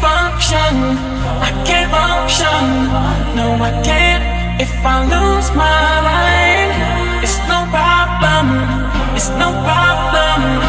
function. I can't function. No, I can't. If I lose my mind, it's no problem. It's no problem.